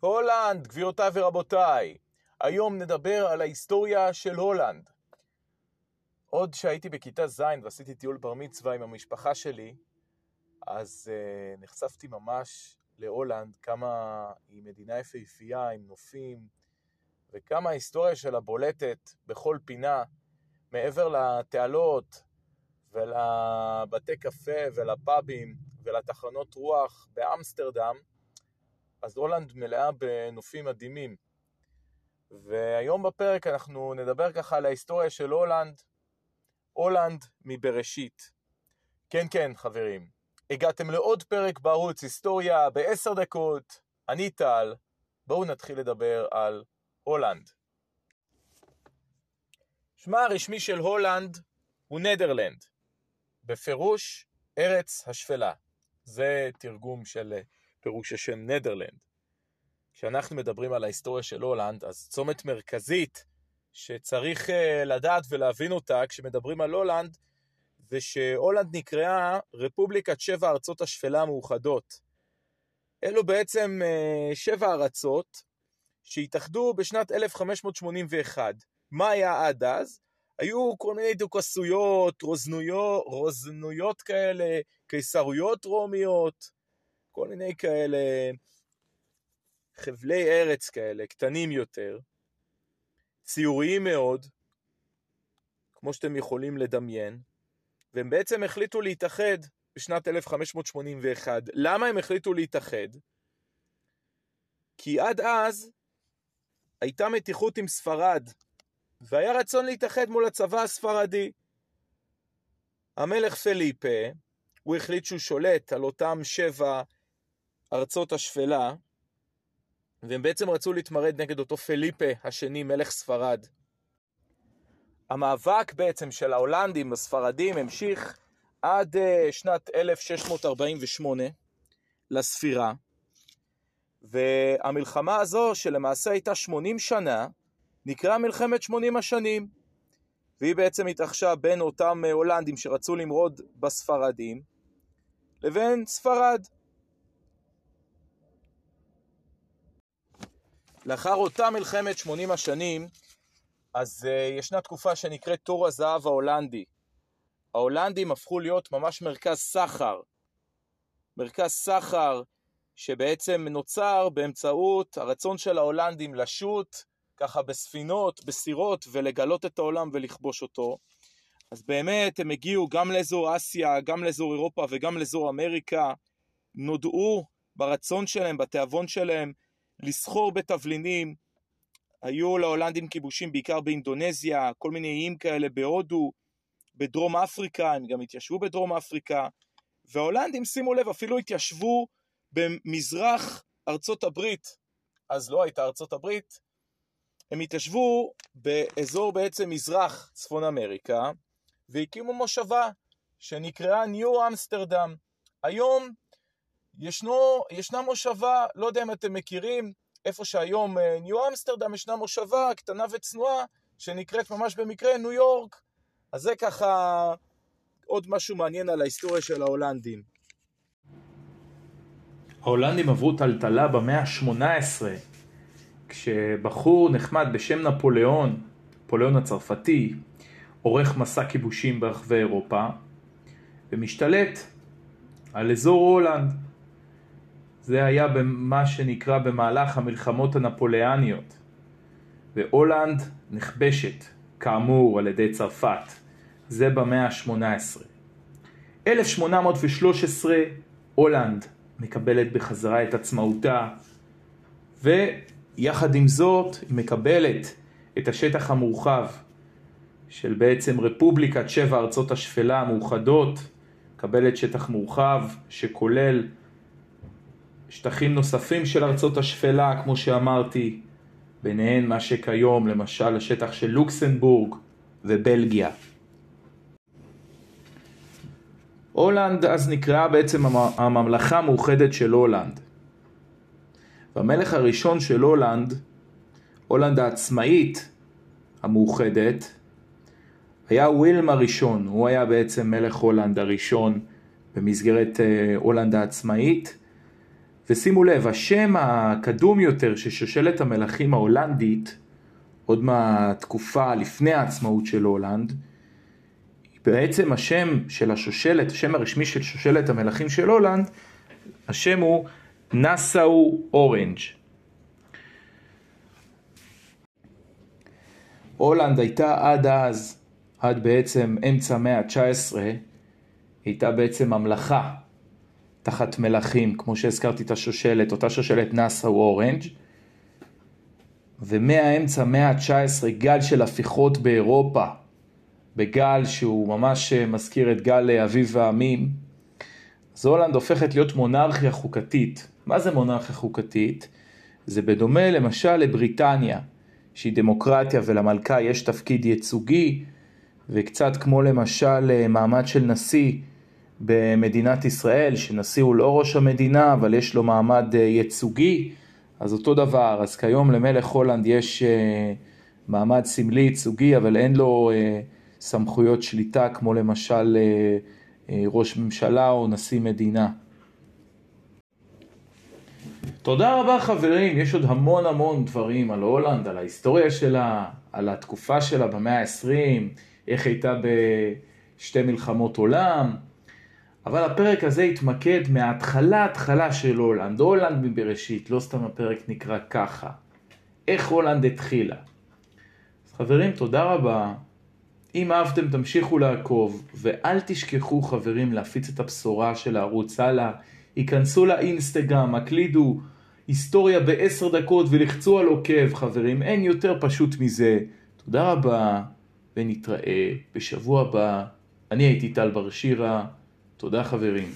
הולנד, גבירותיי ורבותיי, היום נדבר על ההיסטוריה של הולנד. עוד שהייתי בכיתה ז' ועשיתי טיול בר מצווה עם המשפחה שלי, אז uh, נחשפתי ממש להולנד, כמה היא מדינה יפהפייה עם נופים, וכמה ההיסטוריה שלה בולטת בכל פינה, מעבר לתעלות ולבתי קפה ולפאבים ולתחנות רוח באמסטרדם, אז הולנד מלאה בנופים מדהימים. והיום בפרק אנחנו נדבר ככה על ההיסטוריה של הולנד, הולנד מבראשית. כן, כן, חברים, הגעתם לעוד פרק בערוץ היסטוריה בעשר דקות, אני טל, בואו נתחיל לדבר על הולנד. שמה הרשמי של הולנד הוא נדרלנד, בפירוש ארץ השפלה. זה תרגום של פירוש השם נדרלנד. כשאנחנו מדברים על ההיסטוריה של הולנד, אז צומת מרכזית שצריך אה, לדעת ולהבין אותה כשמדברים על הולנד, זה שהולנד נקראה רפובליקת שבע ארצות השפלה המאוחדות. אלו בעצם אה, שבע ארצות שהתאחדו בשנת 1581. מה היה עד אז? היו כל מיני דוכסויות, רוזנויות, רוזנויות כאלה, קיסרויות רומיות, כל מיני כאלה חבלי ארץ כאלה, קטנים יותר, ציוריים מאוד, כמו שאתם יכולים לדמיין, והם בעצם החליטו להתאחד בשנת 1581. למה הם החליטו להתאחד? כי עד אז הייתה מתיחות עם ספרד, והיה רצון להתאחד מול הצבא הספרדי. המלך פליפה, הוא החליט שהוא שולט על אותם שבע ארצות השפלה, והם בעצם רצו להתמרד נגד אותו פליפה השני, מלך ספרד. המאבק בעצם של ההולנדים בספרדים המשיך עד uh, שנת 1648 לספירה, והמלחמה הזו, שלמעשה הייתה 80 שנה, נקראה מלחמת 80 השנים, והיא בעצם התרחשה בין אותם אה, הולנדים שרצו למרוד בספרדים, לבין ספרד. לאחר אותה מלחמת 80 השנים, אז uh, ישנה תקופה שנקראת תור הזהב ההולנדי. ההולנדים הפכו להיות ממש מרכז סחר. מרכז סחר שבעצם נוצר באמצעות הרצון של ההולנדים לשוט ככה בספינות, בסירות, ולגלות את העולם ולכבוש אותו. אז באמת הם הגיעו גם לאזור אסיה, גם לאזור אירופה וגם לאזור אמריקה, נודעו ברצון שלהם, בתיאבון שלהם, לסחור בתבלינים. היו להולנדים כיבושים בעיקר באינדונזיה, כל מיני איים כאלה בהודו, בדרום אפריקה, הם גם התיישבו בדרום אפריקה, וההולנדים, שימו לב, אפילו התיישבו במזרח ארצות הברית, אז לא הייתה ארצות הברית, הם התיישבו באזור בעצם מזרח צפון אמריקה, והקימו מושבה שנקראה ניו אמסטרדם. היום ישנו, ישנה מושבה, לא יודע אם אתם מכירים, איפה שהיום אה, ניו אמסטרדם ישנה מושבה קטנה וצנועה שנקראת ממש במקרה ניו יורק. אז זה ככה עוד משהו מעניין על ההיסטוריה של ההולנדים. ההולנדים עברו טלטלה במאה ה-18 כשבחור נחמד בשם נפוליאון, נפוליאון הצרפתי, עורך מסע כיבושים ברחבי אירופה ומשתלט על אזור הולנד. זה היה במה שנקרא במהלך המלחמות הנפוליאניות. והולנד נכבשת, כאמור, על ידי צרפת. זה במאה ה-18. 1813 הולנד מקבלת בחזרה את עצמאותה, ויחד עם זאת היא מקבלת את השטח המורחב של בעצם רפובליקת שבע ארצות השפלה המאוחדות, מקבלת שטח מורחב שכולל שטחים נוספים של ארצות השפלה, כמו שאמרתי, ביניהן מה שכיום למשל השטח של לוקסנבורג ובלגיה. הולנד אז נקראה בעצם הממלכה המאוחדת של הולנד. והמלך הראשון של הולנד, הולנד העצמאית המאוחדת, היה ווילם הראשון, הוא היה בעצם מלך הולנד הראשון במסגרת אה, הולנד העצמאית, ושימו לב, השם הקדום יותר של שושלת המלכים ההולנדית, עוד מהתקופה לפני העצמאות של הולנד, בעצם השם של השושלת, השם הרשמי של שושלת המלכים של הולנד, השם הוא נאסאו אורנג'. הולנד הייתה עד אז, עד בעצם אמצע המאה ה-19, הייתה בעצם ממלכה תחת מלכים, כמו שהזכרתי את השושלת, אותה שושלת נאסאו אורנג', ומהאמצע המאה ה-19 גל של הפיכות באירופה, בגל שהוא ממש מזכיר את גל אביב העמים, אז הולנד הופכת להיות מונרכיה חוקתית. מה זה מונרכיה חוקתית? זה בדומה למשל לבריטניה, שהיא דמוקרטיה ולמלכה יש תפקיד ייצוגי, וקצת כמו למשל מעמד של נשיא במדינת ישראל, שנשיא הוא לא ראש המדינה, אבל יש לו מעמד ייצוגי, אז אותו דבר, אז כיום למלך הולנד יש אה, מעמד סמלי ייצוגי, אבל אין לו אה, סמכויות שליטה כמו למשל אה, ראש ממשלה או נשיא מדינה. תודה רבה חברים, יש עוד המון המון דברים על הולנד, על ההיסטוריה שלה, על התקופה שלה במאה ה-20, איך הייתה בשתי מלחמות עולם, אבל הפרק הזה התמקד מההתחלה התחלה של הולנד, הולנד מבראשית, לא סתם הפרק נקרא ככה, איך הולנד התחילה. אז חברים, תודה רבה. אם אהבתם תמשיכו לעקוב, ואל תשכחו חברים להפיץ את הבשורה של הערוץ הלאה. היכנסו לאינסטגרם, הקלידו היסטוריה בעשר דקות ולחצו על עוקב חברים, אין יותר פשוט מזה. תודה רבה, ונתראה בשבוע הבא. אני הייתי טל בר שירה, תודה חברים.